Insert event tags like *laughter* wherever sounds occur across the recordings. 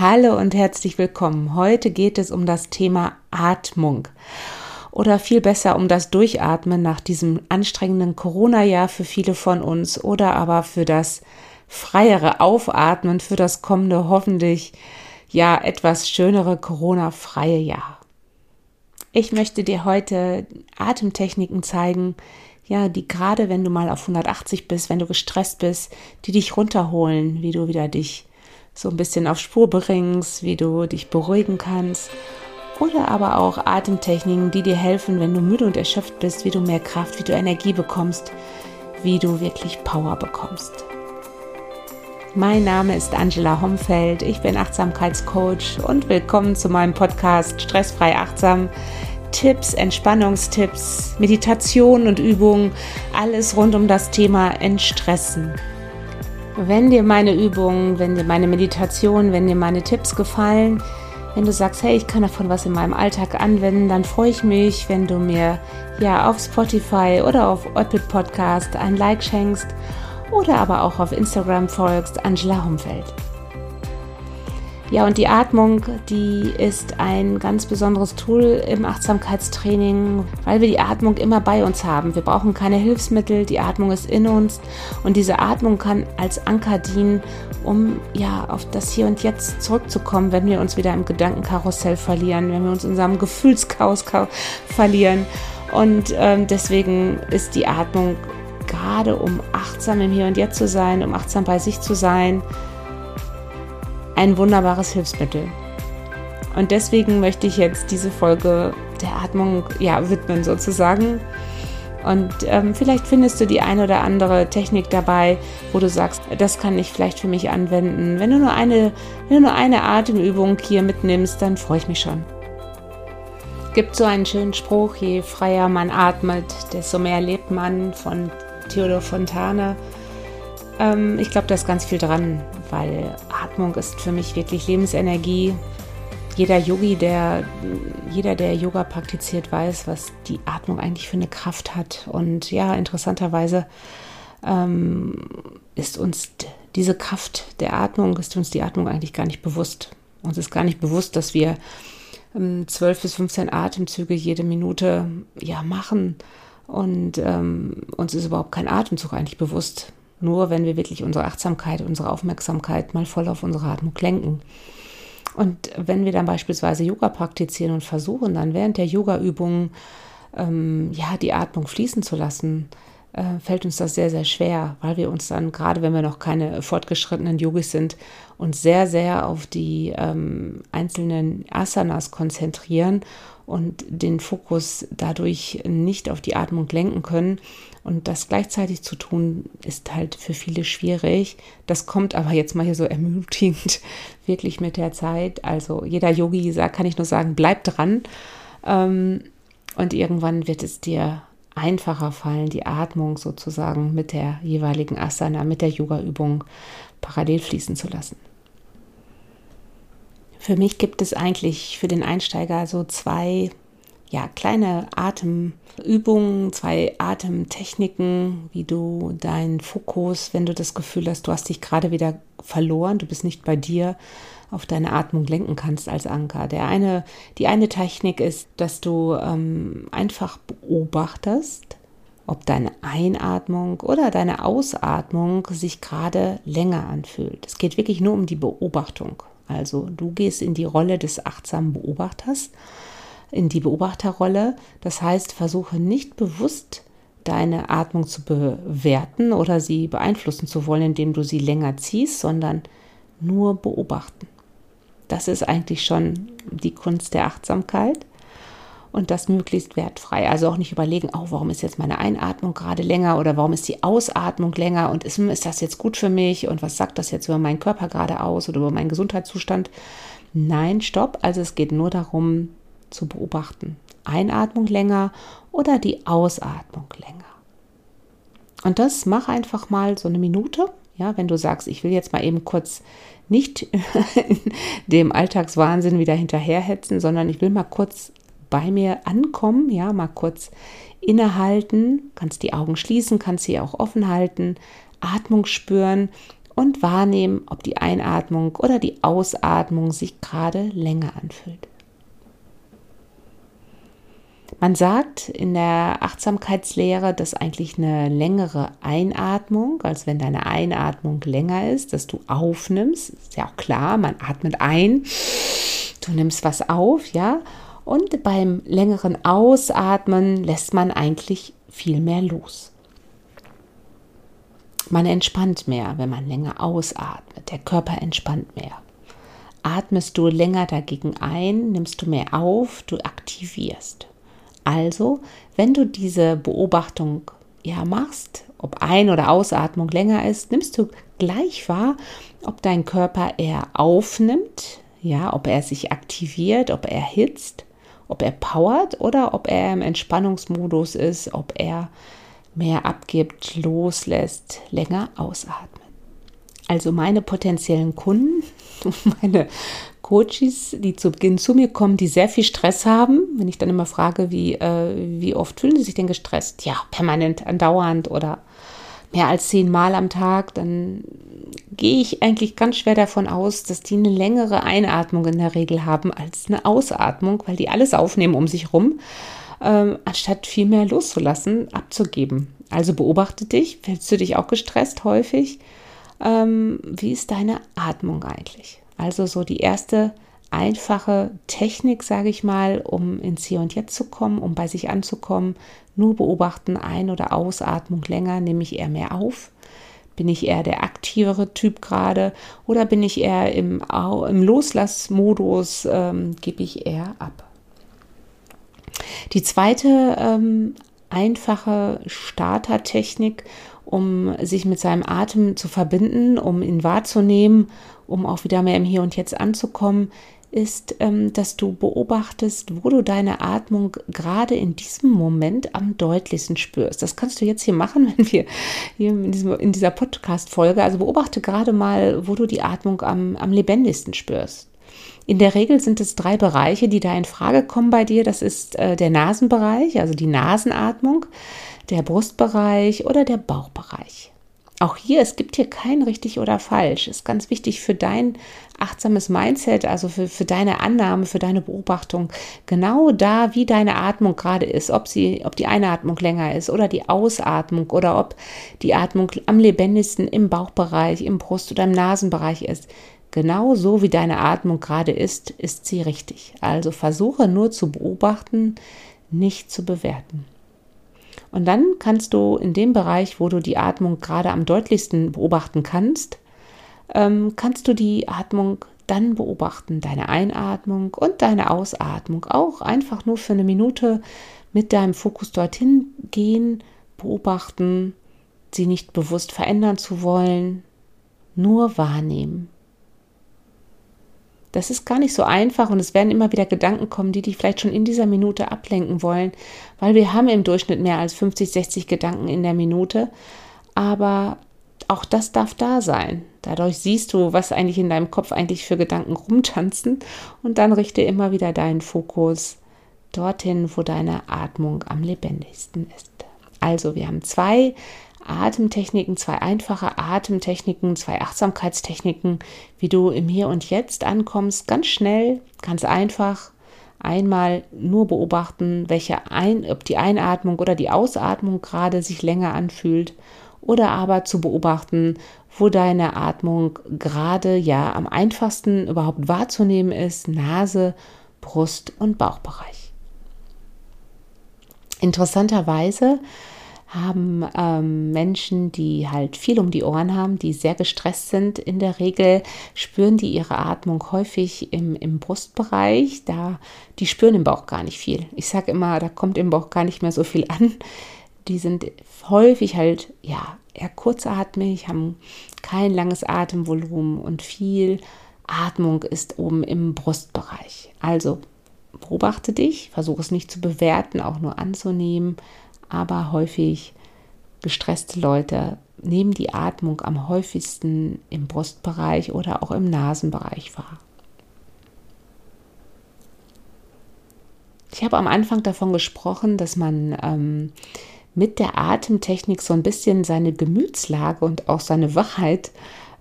Hallo und herzlich willkommen. Heute geht es um das Thema Atmung oder viel besser um das Durchatmen nach diesem anstrengenden Corona-Jahr für viele von uns oder aber für das freiere Aufatmen für das kommende hoffentlich ja etwas schönere Corona-freie Jahr. Ich möchte dir heute Atemtechniken zeigen, ja, die gerade wenn du mal auf 180 bist, wenn du gestresst bist, die dich runterholen, wie du wieder dich so ein bisschen auf Spur bringst, wie du dich beruhigen kannst. Oder aber auch Atemtechniken, die dir helfen, wenn du müde und erschöpft bist, wie du mehr Kraft, wie du Energie bekommst, wie du wirklich Power bekommst. Mein Name ist Angela Homfeld, ich bin Achtsamkeitscoach und willkommen zu meinem Podcast Stressfrei Achtsam. Tipps, Entspannungstipps, Meditation und Übungen, alles rund um das Thema Entstressen. Wenn dir meine Übungen, wenn dir meine Meditation, wenn dir meine Tipps gefallen, wenn du sagst, hey, ich kann davon was in meinem Alltag anwenden, dann freue ich mich, wenn du mir ja auf Spotify oder auf Apple Podcast ein Like schenkst oder aber auch auf Instagram folgst, Angela Humfeld. Ja, und die Atmung, die ist ein ganz besonderes Tool im Achtsamkeitstraining, weil wir die Atmung immer bei uns haben. Wir brauchen keine Hilfsmittel, die Atmung ist in uns und diese Atmung kann als Anker dienen, um ja auf das Hier und Jetzt zurückzukommen, wenn wir uns wieder im Gedankenkarussell verlieren, wenn wir uns in unserem Gefühlschaos verlieren. Und ähm, deswegen ist die Atmung gerade um achtsam im Hier und Jetzt zu sein, um achtsam bei sich zu sein, ein wunderbares Hilfsmittel. Und deswegen möchte ich jetzt diese Folge der Atmung ja, widmen sozusagen. Und ähm, vielleicht findest du die eine oder andere Technik dabei, wo du sagst, das kann ich vielleicht für mich anwenden. Wenn du nur eine, wenn du nur eine Atemübung hier mitnimmst, dann freue ich mich schon. Gibt so einen schönen Spruch, je freier man atmet, desto mehr lebt man von Theodor Fontane. Ähm, ich glaube, da ist ganz viel dran, weil Atmung ist für mich wirklich Lebensenergie. Jeder Yogi, der, jeder, der Yoga praktiziert, weiß, was die Atmung eigentlich für eine Kraft hat. Und ja, interessanterweise ähm, ist uns diese Kraft der Atmung, ist uns die Atmung eigentlich gar nicht bewusst. Uns ist gar nicht bewusst, dass wir ähm, 12 bis 15 Atemzüge jede Minute ja machen. Und ähm, uns ist überhaupt kein Atemzug eigentlich bewusst. Nur wenn wir wirklich unsere Achtsamkeit, unsere Aufmerksamkeit mal voll auf unsere Atmung lenken. Und wenn wir dann beispielsweise Yoga praktizieren und versuchen, dann während der Yoga-Übungen ähm, ja, die Atmung fließen zu lassen, äh, fällt uns das sehr, sehr schwer, weil wir uns dann, gerade wenn wir noch keine fortgeschrittenen Yogis sind, uns sehr, sehr auf die ähm, einzelnen Asanas konzentrieren und den Fokus dadurch nicht auf die Atmung lenken können. Und das gleichzeitig zu tun, ist halt für viele schwierig. Das kommt aber jetzt mal hier so ermutigend *laughs* wirklich mit der Zeit. Also jeder Yogi sagt, kann ich nur sagen, bleib dran. Ähm, und irgendwann wird es dir einfacher fallen, die Atmung sozusagen mit der jeweiligen Asana, mit der Yoga-Übung parallel fließen zu lassen. Für mich gibt es eigentlich für den Einsteiger so zwei ja, kleine Atemübungen, zwei Atemtechniken, wie du deinen Fokus, wenn du das Gefühl hast, du hast dich gerade wieder verloren, du bist nicht bei dir, auf deine Atmung lenken kannst als Anker. Der eine, die eine Technik ist, dass du ähm, einfach beobachtest, ob deine Einatmung oder deine Ausatmung sich gerade länger anfühlt. Es geht wirklich nur um die Beobachtung. Also du gehst in die Rolle des achtsamen Beobachters, in die Beobachterrolle. Das heißt, versuche nicht bewusst deine Atmung zu bewerten oder sie beeinflussen zu wollen, indem du sie länger ziehst, sondern nur beobachten. Das ist eigentlich schon die Kunst der Achtsamkeit und das möglichst wertfrei. Also auch nicht überlegen, oh, warum ist jetzt meine Einatmung gerade länger oder warum ist die Ausatmung länger und ist, ist das jetzt gut für mich und was sagt das jetzt über meinen Körper gerade aus oder über meinen Gesundheitszustand? Nein, stopp. Also es geht nur darum zu beobachten. Einatmung länger oder die Ausatmung länger. Und das mach einfach mal so eine Minute. Ja, wenn du sagst, ich will jetzt mal eben kurz nicht *laughs* dem Alltagswahnsinn wieder hinterherhetzen, sondern ich will mal kurz bei mir ankommen, ja, mal kurz innehalten, kannst die Augen schließen, kannst sie auch offen halten, Atmung spüren und wahrnehmen, ob die Einatmung oder die Ausatmung sich gerade länger anfühlt. Man sagt in der Achtsamkeitslehre, dass eigentlich eine längere Einatmung, als wenn deine Einatmung länger ist, dass du aufnimmst, ist ja auch klar, man atmet ein, du nimmst was auf, ja, und beim längeren Ausatmen lässt man eigentlich viel mehr los. Man entspannt mehr, wenn man länger ausatmet. Der Körper entspannt mehr. Atmest du länger dagegen ein, nimmst du mehr auf, du aktivierst. Also, wenn du diese Beobachtung ja machst, ob Ein- oder Ausatmung länger ist, nimmst du gleich wahr, ob dein Körper eher aufnimmt, ja, ob er sich aktiviert, ob er hitzt, ob er powert oder ob er im Entspannungsmodus ist, ob er mehr abgibt, loslässt, länger ausatmet. Also meine potenziellen Kunden, *laughs* meine Coaches, die zu Beginn zu mir kommen, die sehr viel Stress haben, wenn ich dann immer frage, wie, äh, wie oft fühlen sie sich denn gestresst? Ja, permanent, andauernd oder mehr als zehnmal am Tag, dann gehe ich eigentlich ganz schwer davon aus, dass die eine längere Einatmung in der Regel haben als eine Ausatmung, weil die alles aufnehmen um sich rum ähm, anstatt viel mehr loszulassen, abzugeben. Also beobachte dich, fühlst du dich auch gestresst häufig? Ähm, wie ist deine Atmung eigentlich? Also so die erste einfache Technik, sage ich mal, um ins Hier und Jetzt zu kommen, um bei sich anzukommen. Nur beobachten, Ein- oder Ausatmung länger, nehme ich eher mehr auf. Bin ich eher der aktivere Typ gerade oder bin ich eher im, im Loslassmodus, ähm, gebe ich eher ab. Die zweite ähm, einfache Startertechnik, um sich mit seinem Atem zu verbinden, um ihn wahrzunehmen, um auch wieder mehr im Hier und Jetzt anzukommen, ist, ähm, dass du beobachtest, wo du deine Atmung gerade in diesem Moment am deutlichsten spürst. Das kannst du jetzt hier machen, *laughs* wenn wir hier in, diesem, in dieser Podcast-Folge, also beobachte gerade mal, wo du die Atmung am, am lebendigsten spürst. In der Regel sind es drei Bereiche, die da in Frage kommen bei dir. Das ist äh, der Nasenbereich, also die Nasenatmung, der Brustbereich oder der Bauchbereich. Auch hier, es gibt hier kein richtig oder falsch. Ist ganz wichtig für dein achtsames Mindset, also für, für deine Annahme, für deine Beobachtung. Genau da, wie deine Atmung gerade ist, ob sie, ob die Einatmung länger ist oder die Ausatmung oder ob die Atmung am lebendigsten im Bauchbereich, im Brust- oder im Nasenbereich ist. Genau so wie deine Atmung gerade ist, ist sie richtig. Also versuche nur zu beobachten, nicht zu bewerten. Und dann kannst du in dem Bereich, wo du die Atmung gerade am deutlichsten beobachten kannst, ähm, kannst du die Atmung dann beobachten, deine Einatmung und deine Ausatmung. Auch einfach nur für eine Minute mit deinem Fokus dorthin gehen, beobachten, sie nicht bewusst verändern zu wollen, nur wahrnehmen. Das ist gar nicht so einfach und es werden immer wieder Gedanken kommen, die dich vielleicht schon in dieser Minute ablenken wollen, weil wir haben im Durchschnitt mehr als 50, 60 Gedanken in der Minute. Aber auch das darf da sein. Dadurch siehst du, was eigentlich in deinem Kopf eigentlich für Gedanken rumtanzen und dann richte immer wieder deinen Fokus dorthin, wo deine Atmung am lebendigsten ist. Also wir haben zwei Atemtechniken, zwei einfache Atemtechniken, zwei Achtsamkeitstechniken, wie du im Hier und Jetzt ankommst, ganz schnell, ganz einfach. Einmal nur beobachten, welche ein, ob die Einatmung oder die Ausatmung gerade sich länger anfühlt oder aber zu beobachten, wo deine Atmung gerade ja am einfachsten überhaupt wahrzunehmen ist, Nase, Brust und Bauchbereich. Interessanterweise haben ähm, Menschen, die halt viel um die Ohren haben, die sehr gestresst sind. In der Regel spüren die ihre Atmung häufig im, im Brustbereich. Da, die spüren im Bauch gar nicht viel. Ich sage immer, da kommt im Bauch gar nicht mehr so viel an. Die sind häufig halt, ja, eher kurzatmig, haben kein langes Atemvolumen und viel Atmung ist oben im Brustbereich. Also beobachte dich, versuche es nicht zu bewerten, auch nur anzunehmen aber häufig gestresste Leute nehmen die Atmung am häufigsten im Brustbereich oder auch im Nasenbereich wahr. Ich habe am Anfang davon gesprochen, dass man ähm, mit der Atemtechnik so ein bisschen seine Gemütslage und auch seine Wachheit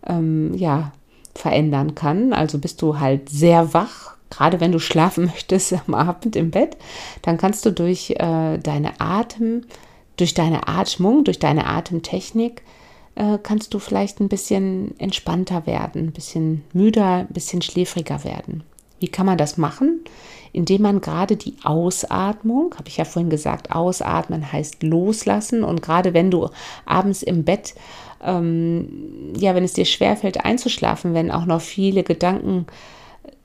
ähm, ja, verändern kann. Also bist du halt sehr wach, gerade wenn du schlafen möchtest am Abend im Bett, dann kannst du durch äh, deine Atem, durch deine Atmung, durch deine Atemtechnik, äh, kannst du vielleicht ein bisschen entspannter werden, ein bisschen müder, ein bisschen schläfriger werden. Wie kann man das machen? Indem man gerade die Ausatmung, habe ich ja vorhin gesagt, ausatmen heißt loslassen. Und gerade wenn du abends im Bett, ähm, ja, wenn es dir schwerfällt einzuschlafen, wenn auch noch viele Gedanken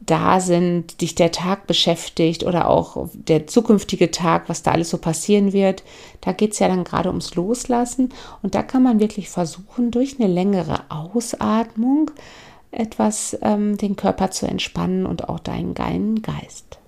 da sind, dich der Tag beschäftigt oder auch der zukünftige Tag, was da alles so passieren wird. Da geht es ja dann gerade ums Loslassen und da kann man wirklich versuchen, durch eine längere Ausatmung etwas ähm, den Körper zu entspannen und auch deinen geilen Geist.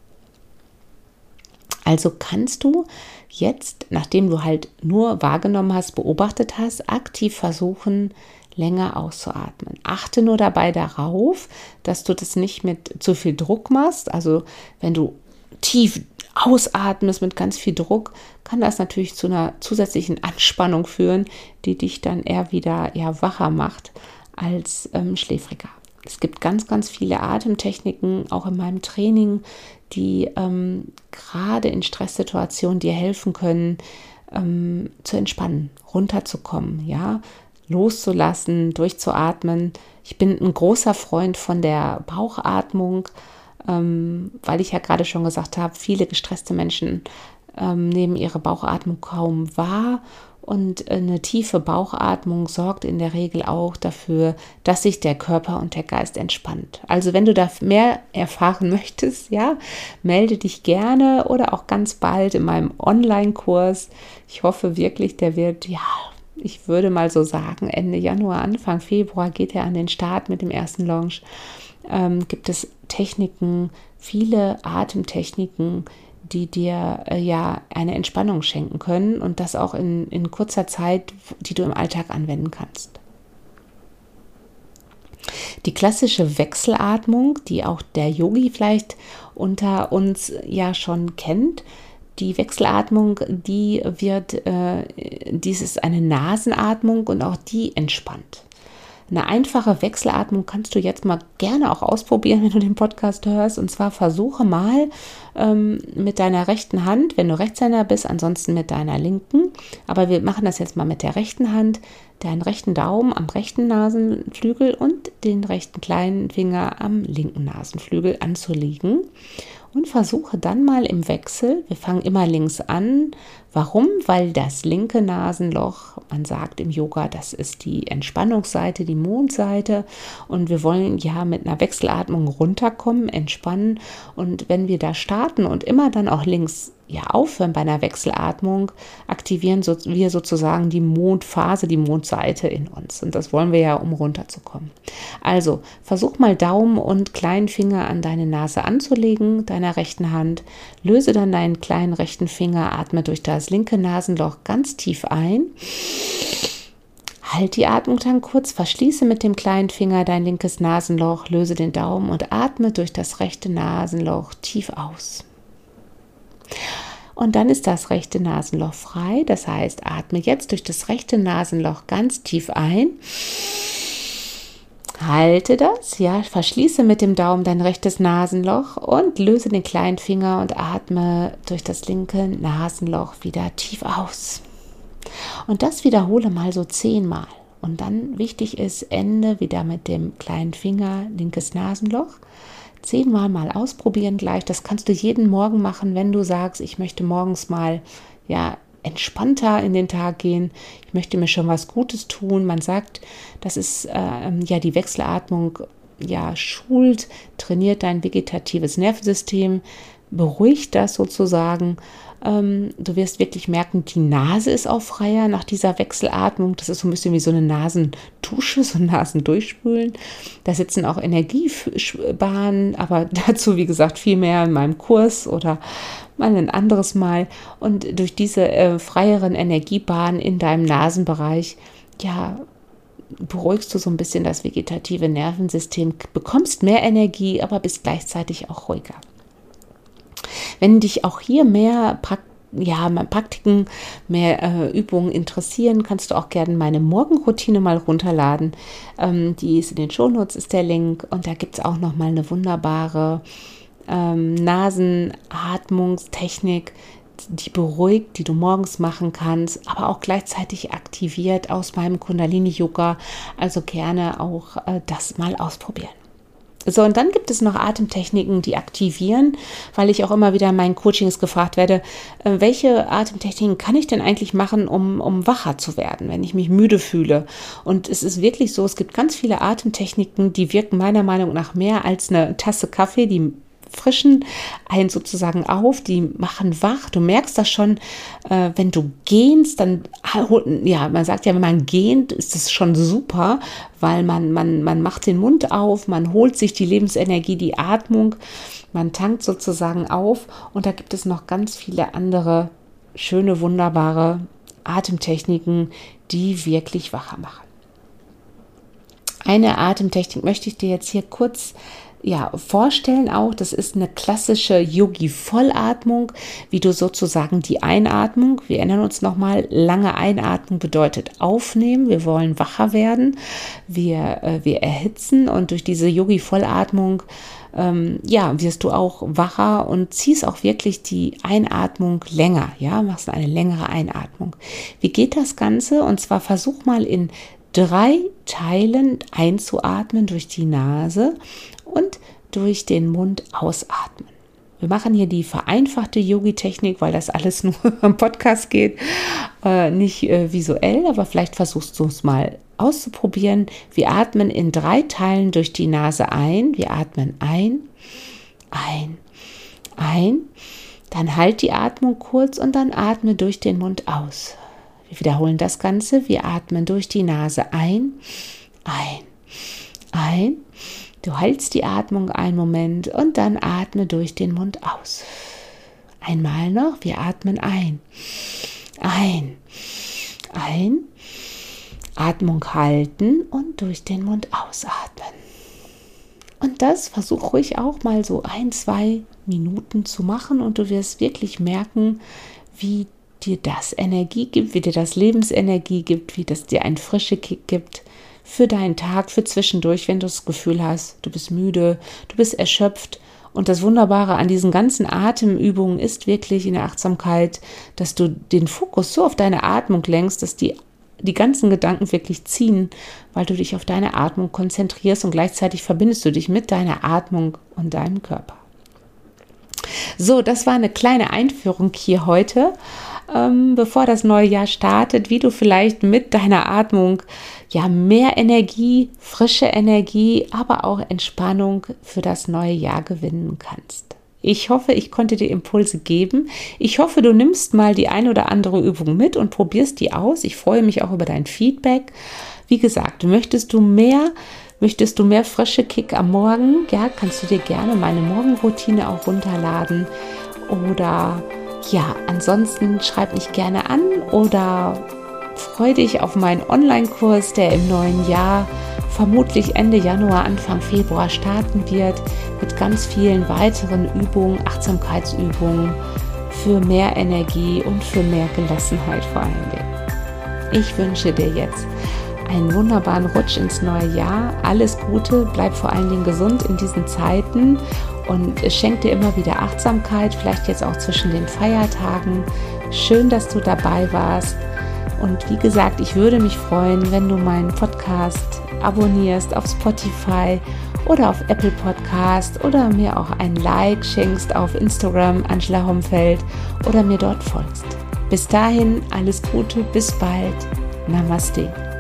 Also kannst du jetzt, nachdem du halt nur wahrgenommen hast, beobachtet hast, aktiv versuchen, länger auszuatmen. Achte nur dabei darauf, dass du das nicht mit zu viel Druck machst. Also wenn du tief ausatmest mit ganz viel Druck, kann das natürlich zu einer zusätzlichen Anspannung führen, die dich dann eher wieder ja, wacher macht als ähm, schläfriger. Es gibt ganz, ganz viele Atemtechniken, auch in meinem Training, die ähm, gerade in Stresssituationen dir helfen können, ähm, zu entspannen, runterzukommen, ja, loszulassen, durchzuatmen. Ich bin ein großer Freund von der Bauchatmung, ähm, weil ich ja gerade schon gesagt habe, viele gestresste Menschen ähm, nehmen ihre Bauchatmung kaum wahr und eine tiefe Bauchatmung sorgt in der Regel auch dafür, dass sich der Körper und der Geist entspannt. Also wenn du da mehr erfahren *laughs* möchtest, ja, melde dich gerne oder auch ganz bald in meinem Online-Kurs. Ich hoffe wirklich, der wird ja ich würde mal so sagen, Ende Januar, Anfang Februar geht er an den Start mit dem ersten Launch. Ähm, gibt es Techniken, viele Atemtechniken, die dir äh, ja eine Entspannung schenken können und das auch in, in kurzer Zeit, die du im Alltag anwenden kannst. Die klassische Wechselatmung, die auch der Yogi vielleicht unter uns ja schon kennt, die Wechselatmung, die wird, äh, dies ist eine Nasenatmung und auch die entspannt. Eine einfache Wechselatmung kannst du jetzt mal gerne auch ausprobieren, *laughs* wenn du den Podcast hörst. Und zwar versuche mal ähm, mit deiner rechten Hand, wenn du Rechtshänder bist, ansonsten mit deiner linken. Aber wir machen das jetzt mal mit der rechten Hand, deinen rechten Daumen am rechten Nasenflügel und den rechten kleinen Finger am linken Nasenflügel anzulegen und versuche dann mal im Wechsel, wir fangen immer links an. Warum? Weil das linke Nasenloch, man sagt im Yoga, das ist die Entspannungsseite, die Mondseite und wir wollen ja mit einer Wechselatmung runterkommen, entspannen und wenn wir da starten und immer dann auch links ja, aufhören bei einer Wechselatmung, aktivieren so, wir sozusagen die Mondphase, die Mondseite in uns. Und das wollen wir ja, um runterzukommen. Also versuch mal Daumen und kleinen Finger an deine Nase anzulegen, deiner rechten Hand. Löse dann deinen kleinen rechten Finger, atme durch das linke Nasenloch ganz tief ein. Halt die Atmung dann kurz, verschließe mit dem kleinen Finger dein linkes Nasenloch, löse den Daumen und atme durch das rechte Nasenloch tief aus. Und dann ist das rechte Nasenloch frei. Das heißt, atme jetzt durch das rechte Nasenloch ganz tief ein. Halte das, ja, verschließe mit dem Daumen dein rechtes Nasenloch und löse den kleinen Finger und atme durch das linke Nasenloch wieder tief aus. Und das wiederhole mal so zehnmal. Und dann wichtig ist, Ende wieder mit dem kleinen Finger, linkes Nasenloch zehnmal mal ausprobieren gleich. Das kannst du jeden Morgen machen, wenn du sagst, ich möchte morgens mal ja entspannter in den Tag gehen. Ich möchte mir schon was Gutes tun. Man sagt, das ist äh, ja die Wechselatmung ja schult, trainiert dein vegetatives Nervensystem, beruhigt das sozusagen ähm, du wirst wirklich merken, die Nase ist auch freier nach dieser Wechselatmung. Das ist so ein bisschen wie so eine Nasentusche, *laughs* so ein Nasendurchspülen. Da sitzen auch Energiebahnen, aber *laughs* dazu, wie gesagt, viel mehr in meinem Kurs oder mal ein anderes Mal. Und durch diese äh, freieren Energiebahnen in deinem Nasenbereich, ja, beruhigst du so ein bisschen das vegetative Nervensystem, bekommst mehr Energie, aber bist gleichzeitig auch ruhiger. Wenn dich auch hier mehr ja, Praktiken, mehr äh, Übungen interessieren, kannst du auch gerne meine Morgenroutine mal runterladen. Ähm, die ist in den Shownotes, ist der Link. Und da gibt es auch noch mal eine wunderbare ähm, Nasenatmungstechnik, die beruhigt, die du morgens machen kannst, aber auch gleichzeitig aktiviert aus meinem Kundalini-Yoga. Also gerne auch äh, das mal ausprobieren. So, und dann gibt es noch Atemtechniken, die aktivieren, weil ich auch immer wieder in meinen Coachings gefragt werde, äh, welche Atemtechniken kann ich denn eigentlich machen, um, um wacher zu werden, wenn ich mich müde fühle? Und es ist wirklich so, es gibt ganz viele Atemtechniken, die wirken meiner Meinung nach mehr als eine Tasse Kaffee, die frischen einen sozusagen auf, die machen wach. Du merkst das schon, äh, wenn du gehst, dann, ja, man sagt ja, wenn man gehend, ist es schon super, weil man, man, man macht den Mund auf, man holt sich die Lebensenergie, die Atmung, man tankt sozusagen auf und da gibt es noch ganz viele andere schöne, wunderbare Atemtechniken, die wirklich wacher machen. Eine Atemtechnik möchte ich dir jetzt hier kurz ja, vorstellen auch, das ist eine klassische Yogi-Vollatmung, wie du sozusagen die Einatmung, wir erinnern uns nochmal, lange Einatmung bedeutet aufnehmen, wir wollen wacher werden, wir, äh, wir erhitzen und durch diese Yogi-Vollatmung ähm, ja, wirst du auch wacher und ziehst auch wirklich die Einatmung länger, ja, machst eine längere Einatmung. Wie geht das Ganze? Und zwar versuch mal in drei Teilen einzuatmen durch die Nase und durch den Mund ausatmen. Wir machen hier die vereinfachte Yogi-Technik, weil das alles *laughs* nur am Podcast geht, äh, nicht äh, visuell, aber vielleicht versuchst du es mal auszuprobieren. Wir atmen in drei Teilen durch die Nase ein. Wir atmen ein, ein, ein. Dann halt die Atmung kurz und dann atme durch den Mund aus. Wir wiederholen das Ganze. Wir atmen durch die Nase ein, ein, ein. Du hältst die Atmung einen Moment und dann atme durch den Mund aus. Einmal noch. Wir atmen ein, ein, ein. Atmung halten und durch den Mund ausatmen. Und das versuch ruhig auch mal so ein, zwei Minuten zu machen und du wirst wirklich merken, wie dir das Energie gibt, wie dir das Lebensenergie gibt, wie das dir einen frische Kick gibt für deinen Tag, für zwischendurch, wenn du das Gefühl hast, du bist müde, du bist erschöpft. Und das Wunderbare an diesen ganzen Atemübungen ist wirklich in der Achtsamkeit, dass du den Fokus so auf deine Atmung lenkst, dass die die ganzen Gedanken wirklich ziehen, weil du dich auf deine Atmung konzentrierst und gleichzeitig verbindest du dich mit deiner Atmung und deinem Körper. So, das war eine kleine Einführung hier heute ähm, bevor das neue Jahr startet, wie du vielleicht mit deiner Atmung ja mehr Energie, frische Energie, aber auch Entspannung für das neue Jahr gewinnen kannst. Ich hoffe, ich konnte dir Impulse geben. Ich hoffe, du nimmst mal die ein oder andere Übung mit und probierst die aus. Ich freue mich auch über dein Feedback. Wie gesagt, möchtest du mehr, möchtest du mehr frische Kick am Morgen? Ja, kannst du dir gerne meine Morgenroutine auch runterladen oder ja, ansonsten schreib mich gerne an oder freu dich auf meinen Online-Kurs, der im neuen Jahr vermutlich Ende Januar, Anfang Februar starten wird, mit ganz vielen weiteren Übungen, Achtsamkeitsübungen für mehr Energie und für mehr Gelassenheit vor allen Dingen. Ich wünsche dir jetzt einen wunderbaren Rutsch ins neue Jahr. Alles Gute, bleib vor allen Dingen gesund in diesen Zeiten und es schenkt dir immer wieder Achtsamkeit, vielleicht jetzt auch zwischen den Feiertagen. Schön, dass du dabei warst. Und wie gesagt, ich würde mich freuen, wenn du meinen Podcast abonnierst auf Spotify oder auf Apple Podcast oder mir auch ein Like schenkst auf Instagram Angela Homfeld oder mir dort folgst. Bis dahin alles Gute, bis bald. Namaste.